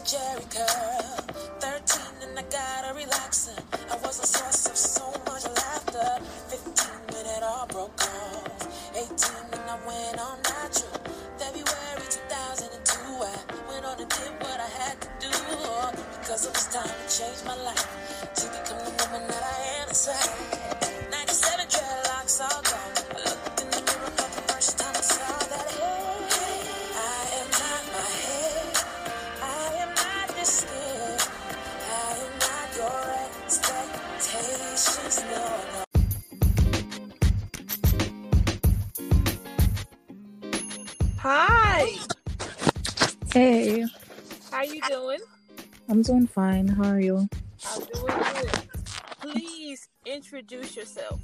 a Jerry curl. 13 and I got a relaxer. I was a source of so much laughter. 15 when it all broke off. 18 and I went on natural. February 2002, I went on and did what I had to do. Because it was time to change my life. Hi, Hey, how you doing? I'm doing fine. How are you? I'm doing good. Please introduce yourself.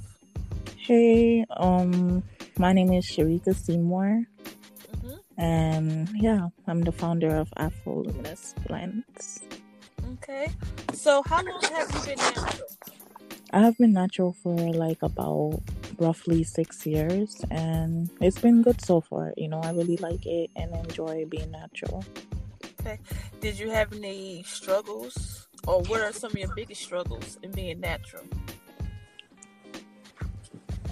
Hey, um, my name is Sharika Seymour, hmm and yeah, I'm the founder of Afro Luminous Blends. Okay. So, how long have you been natural? I have been natural for like about roughly six years, and it's been good so far. You know, I really like it and enjoy being natural. Okay. Did you have any struggles, or what are some of your biggest struggles in being natural?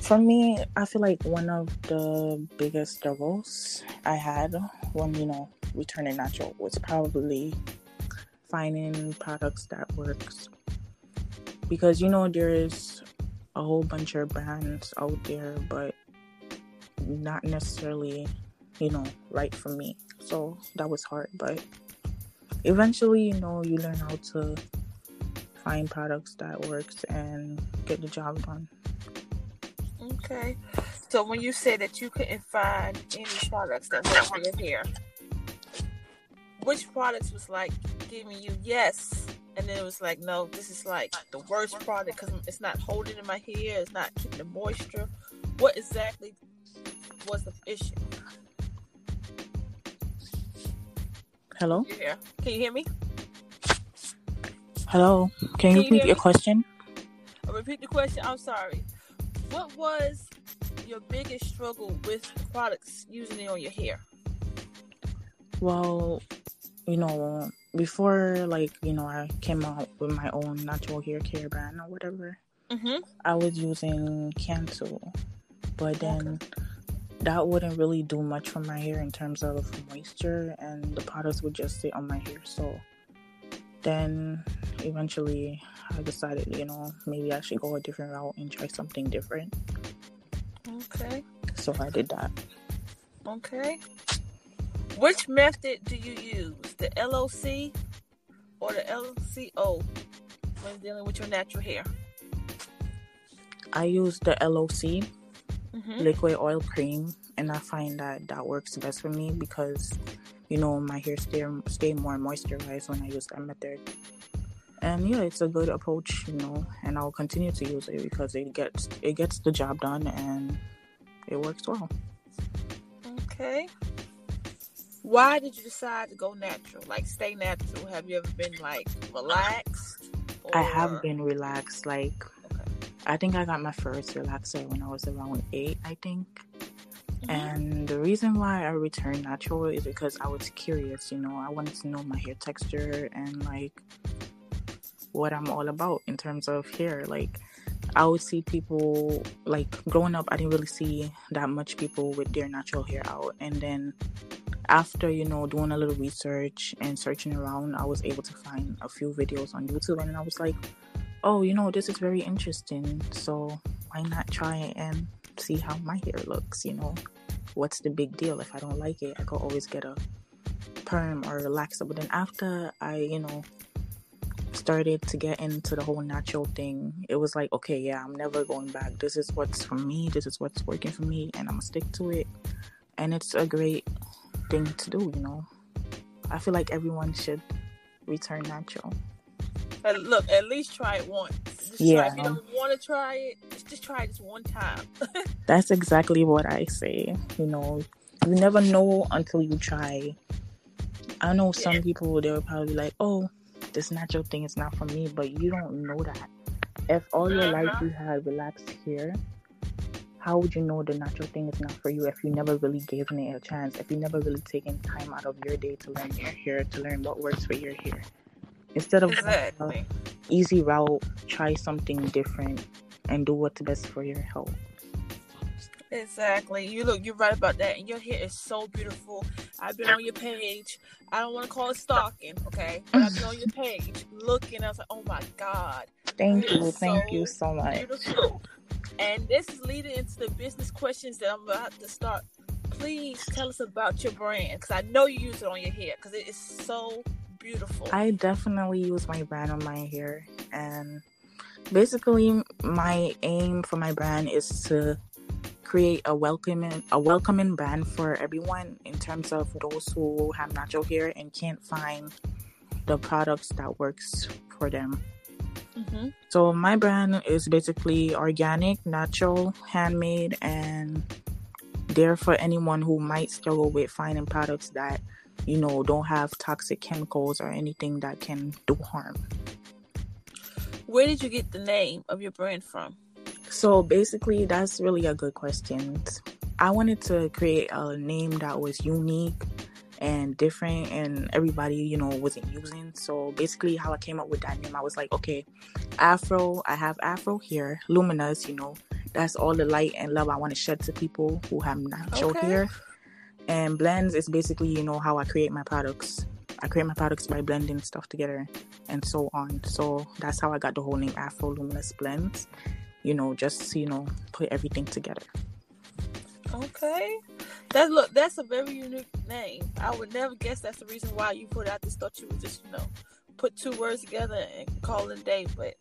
For me, I feel like one of the biggest struggles I had when, you know, returning natural was probably finding products that works. Because, you know, there's a whole bunch of brands out there, but not necessarily, you know, right for me. So that was hard. But eventually, you know, you learn how to find products that works and get the job done. Okay. So, when you said that you couldn't find any products that work for your hair, which products was like giving you yes, and then it was like no, this is like the worst product because it's not holding in my hair, it's not keeping the moisture. What exactly was the issue? Hello? Hair. Can you hear me? Hello, can Can you you repeat your me? question? I'll repeat the question. I'm sorry. What was your biggest struggle with products using it on your hair? Well, you know, before like, you know, I came out with my own natural hair care brand or whatever, Mm-hmm. I was using Cantu. But then that wouldn't really do much for my hair in terms of moisture and the products would just sit on my hair. So then eventually I decided, you know, maybe I should go a different route and try something different. Okay. So I did that. Okay. Which method do you use? The LOC or the LCO when dealing with your natural hair? I use the LOC Mm-hmm. liquid oil cream and i find that that works best for me because you know my hair stay, stay more moisturized when i use that method and yeah it's a good approach you know and i'll continue to use it because it gets it gets the job done and it works well Okay. Why did you decide to go natural? Like stay natural? Have you ever been like relaxed? i have been relaxed like Okay. i think i got my first relaxer when i was around eight i think Mhm. And the reason why I returned natural is because I was curious, you know, I wanted to know my hair texture and like what I'm all about in terms of hair. Like, I would see people, like, growing up, I didn't really see that much people with their natural hair out. And then after, you know, doing a little research and searching around, I was able to find a few videos on YouTube. And I was like, oh, you know, this is very interesting. So why not try it and see how my hair looks, you know? What's the big deal? If I don't like it, I could always get a perm or relaxer. But then after I, you know, started to get into the whole natural thing, it was like, okay, yeah, I'm never going back. This is what's for me. This is what's working for me, and I'm gonna stick to it. And it's a great thing to do, you know. I feel like everyone should return natural. Uh, look, at least try it once. Just try. Yeah. If you don't want to try it, just, just try it just one time. That's exactly what I say. You know, you never know until you try. I know some Yeah. people they will probably like, "Oh, this natural thing is not for me," but you don't know that. If all your life Uh-huh. you had relaxed hair, how would you know the natural thing is not for you if you never really gave it a chance? If you never really taken time out of your day to learn your hair, to learn what works for your hair, instead of Exactly. easy route, try something different and do what's best for your health. Exactly. You look, you're right about that. And your hair is so beautiful. I've been on your page. I don't want to call it stalking, okay? But I've been on your page looking. I was like, oh my God, Thank you, thank so you so much. beautiful. And this is leading into the business questions that I'm about to start. Please tell us about your brand because I know you use it on your hair because it is so beautiful. I definitely use my brand on my hair, and basically, my aim for my brand is to create a welcoming a welcoming brand for everyone in terms of those who have natural hair and can't find the products that works for them. Hmm So my brand is basically organic, natural, handmade, and there for anyone who might struggle with finding products that you know don't have toxic chemicals or anything that can do harm. Where did you get the name of your brand from? So basically, that's really a good question. I wanted to create a name that was unique and different, and everybody, you know, wasn't using. So basically, how I came up with that name, I was like, okay, Afro, I have Afro here, luminous, you know, that's all the light and love I want to shed to people who have natural Okay. hair. And blends is basically, you know, how I create my products. I create my products by blending stuff together and so on. So that's how I got the whole name Afro Luminous Blends you know, just you know, put everything together. Okay. That look, that's a very unique name. I would never guess that's the reason why you put it. I just thought you would just, you know, put two words together and call it a day. But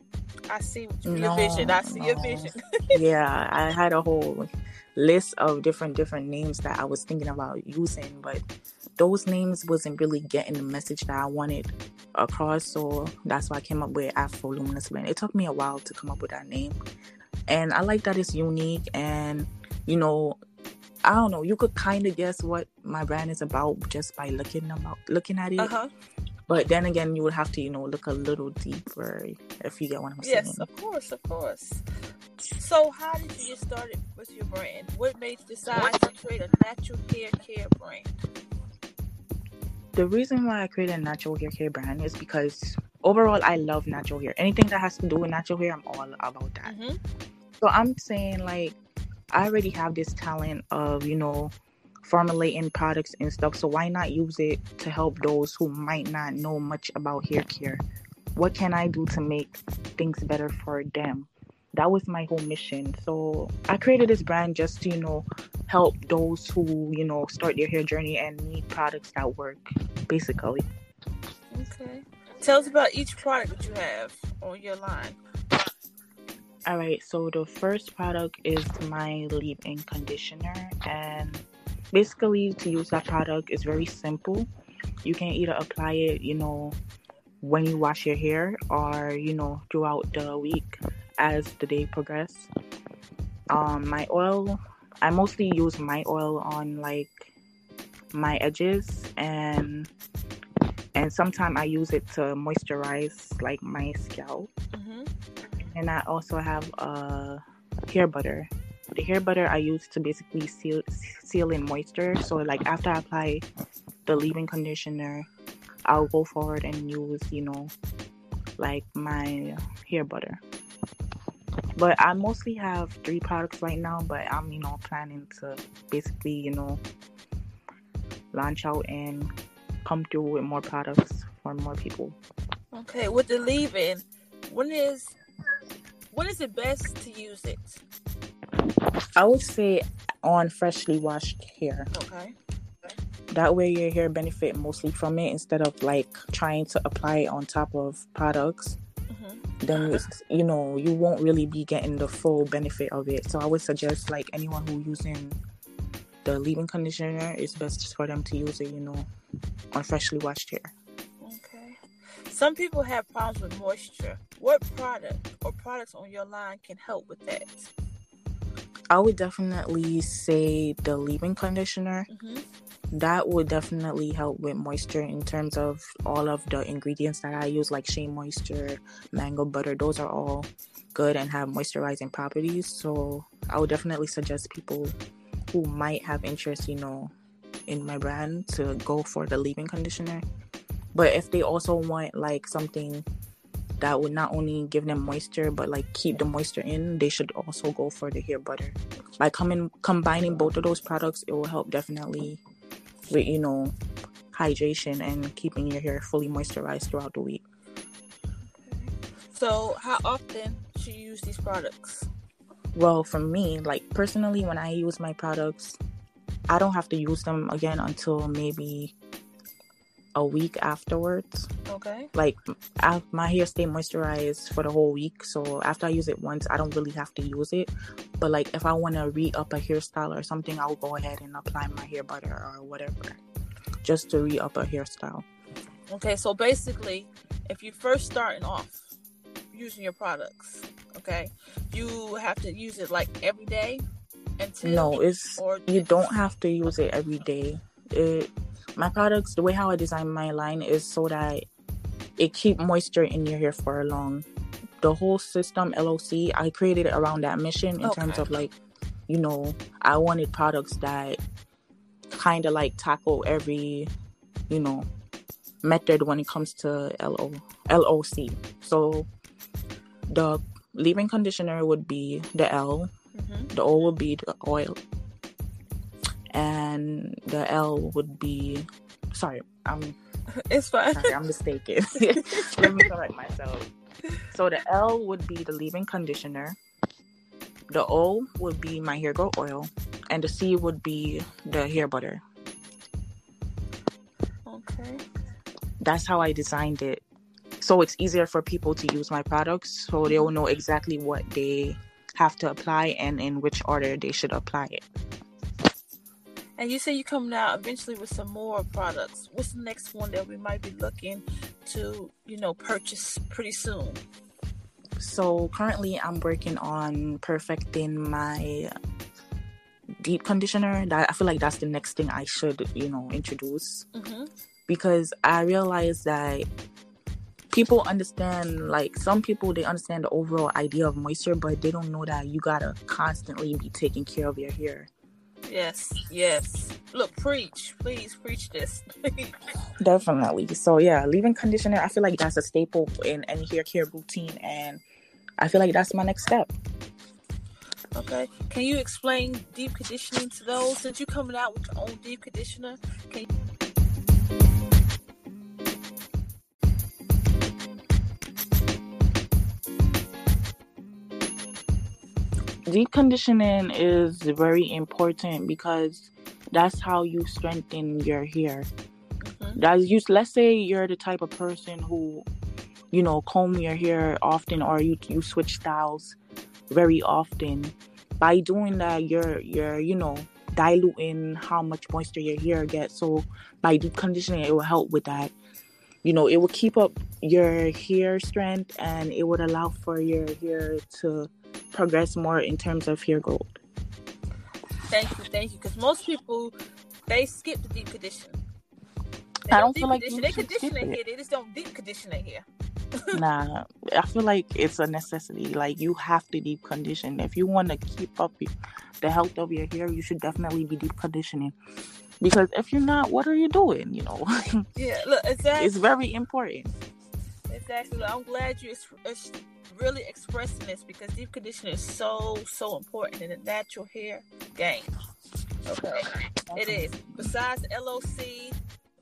I see your No, vision. I see your vision. yeah, I had a whole list of different different names that I was thinking about using, but those names wasn't really getting the message that I wanted across. So that's why I came up with Afro Luminous Blend. It took me a while to come up with that name, and I like that it's unique and you know. I don't know. You could kind of guess what my brand is about just by looking about looking at it. Uh huh. But then again, you would have to, you know, look a little deeper if you get what I'm saying. Yes, of course, of course. So, how did you get started with your brand? What made you decide to create a natural hair care brand? The reason why I created a natural hair care brand is because overall, I love natural hair. Anything that has to do with natural hair, I'm all about that. hmm So I'm saying, like, I already have this talent of, you know, formulating products and stuff. So why not use it to help those who might not know much about hair care? What can I do to make things better for them? That was my whole mission. So I created this brand just to, you know, help those who, you know, start their hair journey and need products that work, basically. Okay. Tell us about each product that you have on your line. All right, so the first product is my leave-in conditioner, and basically to use that product is very simple. You can either apply it, you know, when you wash your hair, or you know, throughout the week as the day progress. Um, my oil, I mostly use my oil on like my edges, and and sometimes I use it to moisturize like my scalp and I also have a hair butter. The hair butter I use to basically seal seal in moisture. So like after I apply the leave-in conditioner, I'll go forward and use you know like my hair butter. But I mostly have three products right now. But I'm you know planning to basically you know launch out and come through with more products for more people. Okay, with the leave-in, when is when is it best to use it? I would say on freshly washed hair. Okay. That way your hair benefit mostly from it instead of like trying to apply it on top of products. hmm Then it's, you know you won't really be getting the full benefit of it. So I would suggest like anyone who using the leave-in conditioner, it's best for them to use it, you know, on freshly washed hair. Some people have problems with moisture. What product or products on your line can help with that? I would definitely say the leave-in conditioner. hmm That would definitely help with moisture in terms of all of the ingredients that I use, like shea moisture, mango butter. Those are all good and have moisturizing properties. So I would definitely suggest people who might have interest, you know, in my brand to go for the leave-in conditioner. But if they also want like something that would not only give them moisture but like keep the moisture in, they should also go for the hair butter. By coming combining both of those products, it will help definitely with you know hydration and keeping your hair fully moisturized throughout the week. So, how often should you use these products? Well, for me, like personally, when I use my products, I don't have to use them again until maybe a week afterwards. Okay. Like I, my hair stay moisturized for the whole week, so after I use it once, I don't really have to use it. But like if I want to re up a hairstyle or something, I'll go ahead and apply my hair butter or whatever, just to re up a hairstyle. Okay, so basically, if you first starting off using your products, okay, you have to use it like every day until No, it's or you don't have to use it every day. It my products, the way how I design my line is so that it keep moisture in your hair for long. The whole system LOC, I created it around that mission in terms of like, you know, I wanted products that kind of like tackle every, you know, method when it comes to LO LOC. So the leave-in conditioner would be the L, Mhm. the O would be the oil, and the L would be. Sorry, I'm It's fine. sorry, I'm mistaken. Let me correct myself. So the L would be the leave-in conditioner. The O would be my hair growth oil, and the C would be the hair butter. Okay. That's how I designed it. So it's easier for people to use my products, so they will know exactly what they have to apply and in which order they should apply it. And you say you're coming out eventually with some more products. What's the next one that we might be looking to, you know, purchase pretty soon? So currently, I'm working on perfecting my deep conditioner. That I feel like that's the next thing I should, you know, introduce Mm-hmm. because I realize that people understand, like some people, they understand the overall idea of moisture, but they don't know that you gotta constantly be taking care of your hair. Yes, yes. Look, preach, please preach this. Definitely. So yeah, leave-in conditioner. I feel like that's a staple in any hair care routine, and I feel like that's my next step. okay. Can you explain deep conditioning to those? Since you're coming out with your own deep conditioner, can you? Deep conditioning is very important because that's how you strengthen your hair. Mhm. That's you. Let's say you're the type of person who, you know, comb your hair often, or you you switch styles very often. By doing that, you're you're you know diluting how much moisture your hair gets. So by deep conditioning, it will help with that. You know, it will keep up your hair strength, and it would allow for your hair to progress more in terms of your goal. Thank you, thank you. Because most people they skip the deep condition. They I don't deep feel like condition. you they should condition it. hair. They just don't deep condition their hair. nah, I feel like it's a necessity. Like you have to deep condition. If you want to keep up the health of your hair, you should definitely be deep conditioning. Because if you're not, what are you doing? You know, Yeah, look, exactly. it's very important. Exactly. I'm glad you ex- really expressing this because deep conditioning is so so important in the natural hair game. Okay, it is. Besides LOC,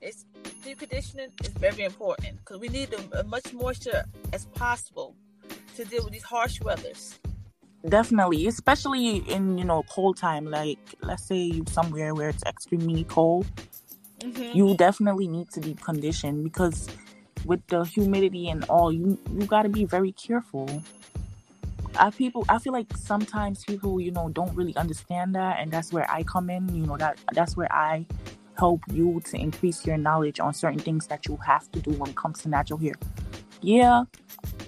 it's deep conditioning is very important because we need as much moisture as possible to deal with these harsh weathers. Definitely, especially in you know cold time. Like let's say you somewhere where it's extremely cold, Mm-hmm. you definitely need to deep condition because with the humidity and all, you you got to be very careful. I people I feel like sometimes people you know don't really understand that, and that's where I come in. You know that that's where I help you to increase your knowledge on certain things that you have to do when it comes to natural hair. Yeah,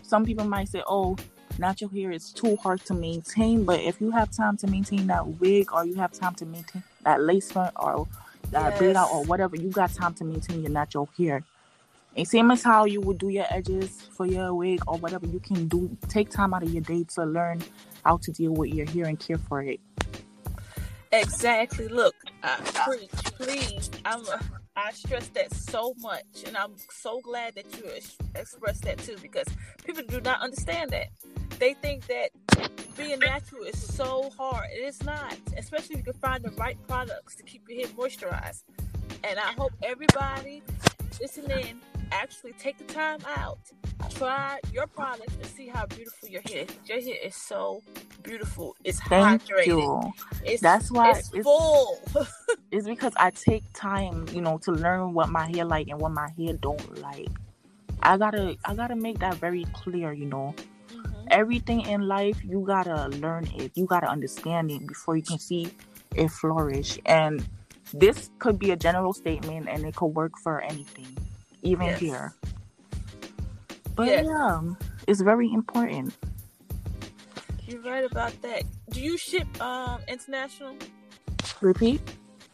some people might say, "Oh, natural hair is too hard to maintain," but if you have time to maintain that wig, or you have time to maintain that lace front, or that braid out, or whatever, you got time to maintain your natural hair. And same as how you would do your edges for your wig or whatever, you can do take time out of your day to learn how to deal with your hair and care for it. Exactly. Look, uh, preach, please. I'm. Uh, I stress that so much, and I'm so glad that you ex- expressed that too, because people do not understand that. They think that being natural is so hard. It is not, especially if you can find the right products to keep your hair moisturized. And I hope everybody listening actually take the time out, try your products, and see how beautiful your hair. is. Your hair is so beautiful. It's Thank hydrated. you. It's, That's why it's, it's- full. It's because I take time, you know, to learn what my hair like and what my hair don't like. I gotta I gotta make that very clear, you know. Mhm. Everything in life you gotta learn it. You gotta understand it before you can see it flourish. And this could be a general statement and it could work for anything. Even Yes. here. But Yes. yeah, it's very important. You're right about that. Do you ship um international? Repeat.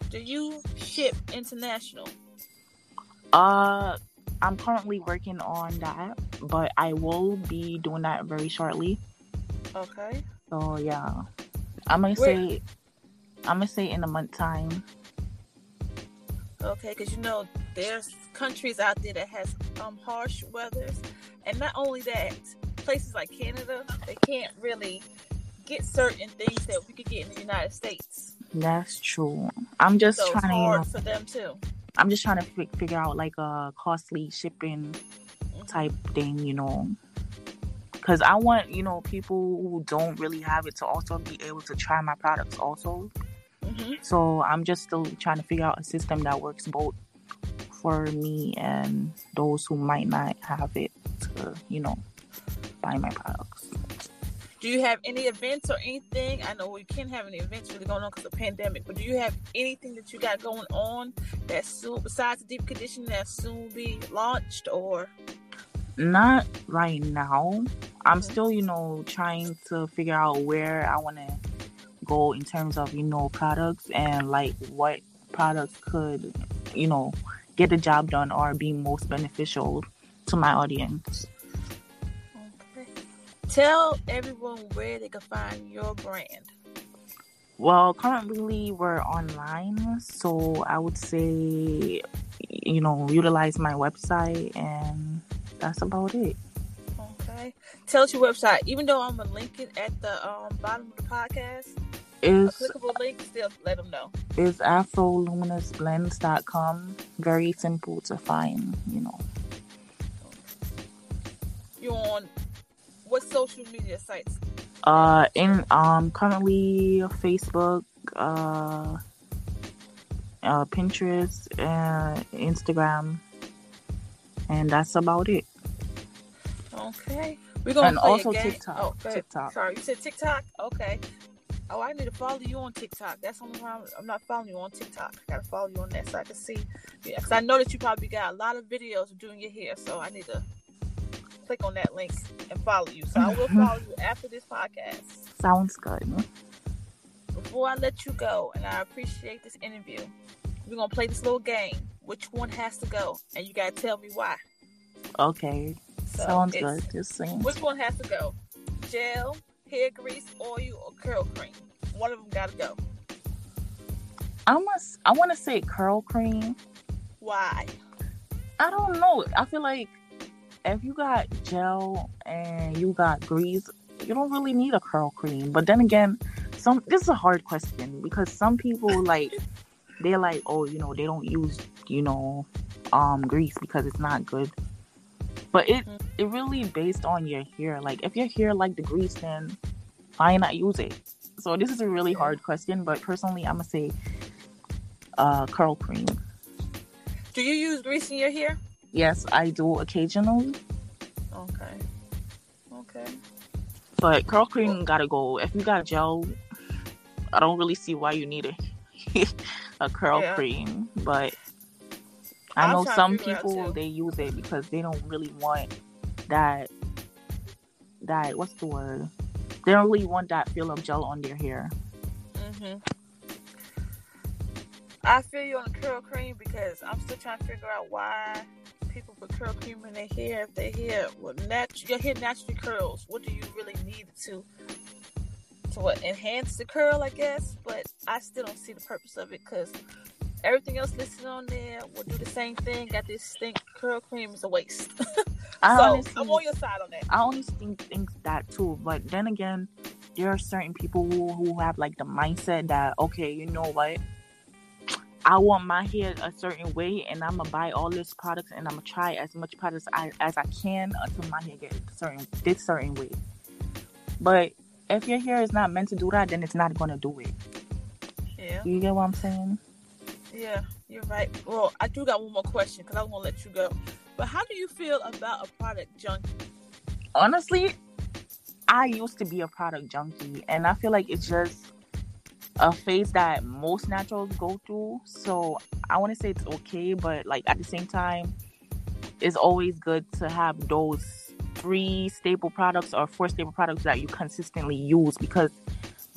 Do you ship international? Uh, I'm currently working on that, but I will be doing that very shortly. Okay. So yeah, I'm gonna Where- say, I'm gonna say in a month time. Okay, because you know there's countries out there that has um harsh weathers, and not only that, places like Canada they can't really get certain things that we could get in the United States. That's true. I'm just so trying to, hard for them too. I'm just trying to fi- figure out like a costly shipping Mhm. type thing, you know. Cause I want, you know, people who don't really have it to also be able to try my products also. Mhm. So I'm just still trying to figure out a system that works both for me and those who might not have it to, you know, buy my products. Do you have any events or anything? I know we can't have any events really going on because of the pandemic, but do you have anything that you got going on that soon, besides the deep condition, that soon be launched or? Not right now. I'm still, you know, trying to figure out where I want to go in terms of, you know, products and like what products could, you know, get the job done or be most beneficial to my audience. Okay. Tell everyone where they can find your brand. Well, currently we're online, so I would say, you know, utilize my website, and that's about it. Okay. Tell us your website. Even though I'm gonna link it at the um, bottom of the podcast, Is clickable link. Still, let them know. is afroluminousblends.com. Very simple to find, you know. You're on what social media sites? Uh, in um currently Facebook, uh, uh Pinterest, uh, Instagram, and that's about it. Okay. We're gonna And also. TikTok. Oh. TikTok. Sorry, you said TikTok. Okay. Oh, I need to follow you on TikTok. That's the only time I'm not following you on TikTok. I gotta follow you on that so I can see. Yeah, because I know that you probably got a lot of videos of doing your hair, so I need to click on that link and follow you. So I will follow you after this podcast. Sounds good. Before I let you go, and I appreciate this interview, we're gonna play this little game. Which one has to go? And you gotta tell me why. Okay, So sounds good. Just saying. Which one has to go? Gel, hair grease, oil, or curl cream? One of them gotta go. I must. I want to say curl cream. Why? I don't know. I feel like if you got gel and you got grease, you don't really need a curl cream. But then again, some this is a hard question because some people like they're like, oh, you know, they don't use, you know, um grease because it's not good. But it it really based on your hair. Like if your hair like the grease, then why not use it? So this is a really hard question, but personally, I'm gonna say uh curl cream. Do you use grease in your hair? Yes, I do occasionally. Okay. Okay. But curl cream gotta go. If you got gel, I don't really see why you need a a curl Yeah. cream. But I know some figure it out, people they use it because they don't really want that that what's the word? They don't really want that feel of gel on their hair. Mm-hmm. I feel you on curl cream because I'm still trying to figure out why people put curl cream in their hair if their hair well nat- your hair naturally curls. What do you really need to to what enhance the curl? I guess, but I still don't see the purpose of it because everything else listed on there will do the same thing. Got this stink curl cream is a waste. I so honestly, I'm on your side on that. I honestly think, think that too. But then again, there are certain people who, who have like the mindset that okay, you know what? I want my hair a certain way, and I'm gonna buy all this products, and I'm gonna try as much products I, as I can until my hair gets certain this certain way. But if your hair is not meant to do that, then it's not gonna do it. Yeah, You get what I'm saying? Yeah, you're right. Well, I do got one more question because I want to let you go. But how do you feel about a product junkie? honestly, I used to be a product junkie, and I feel like it's just a phase that most naturals go through. So I want to say it's okay, but like at the same time, it's always good to have those three staple products or four staple products that you consistently use because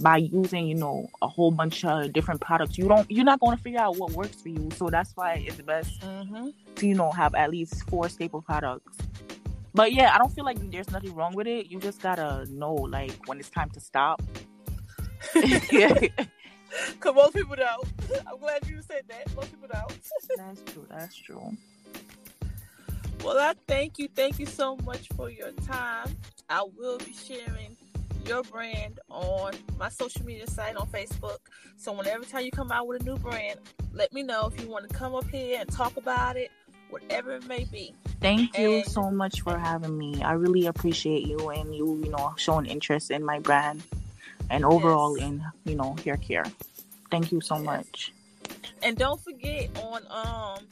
by using you know a whole bunch of different products you don't you're not going to figure out what works for you so that's why it's best Mm-hmm. to you know have at least four staple products but yeah i don't feel like there's nothing wrong with it you just gotta know like when it's time to stop Because most people don't. I'm glad you said that. Most people don't. that's true that's true Well, I thank you. Thank you so much for your time. I will be sharing your brand on my social media site on Facebook. So whenever time you come out with a new brand, let me know if you want to come up here and talk about it, whatever it may be. thank you And- so much for having me i really appreciate you and you you know showing interest in my brand and overall Yes. in you know hair care thank you so Yes. much And don't forget on um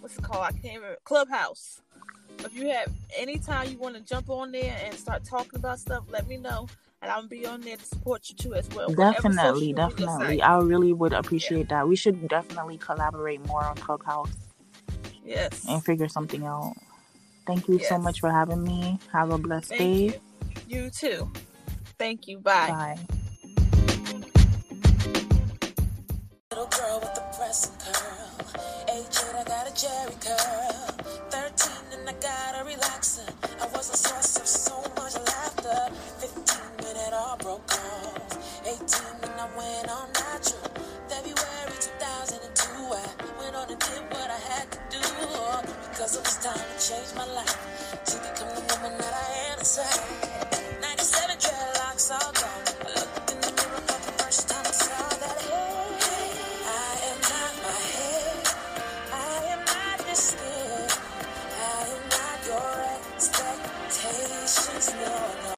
what's it called? I can't remember Clubhouse. If you have any time you want to jump on there and start talking about stuff, let me know. And I'll be on there to support you too as well. Definitely definitely i really would appreciate that we should definitely collaborate more on clubhouse Yes. and figure something out thank you so much for having me have a blessed Thank day you. You too. Thank you. Bye. bye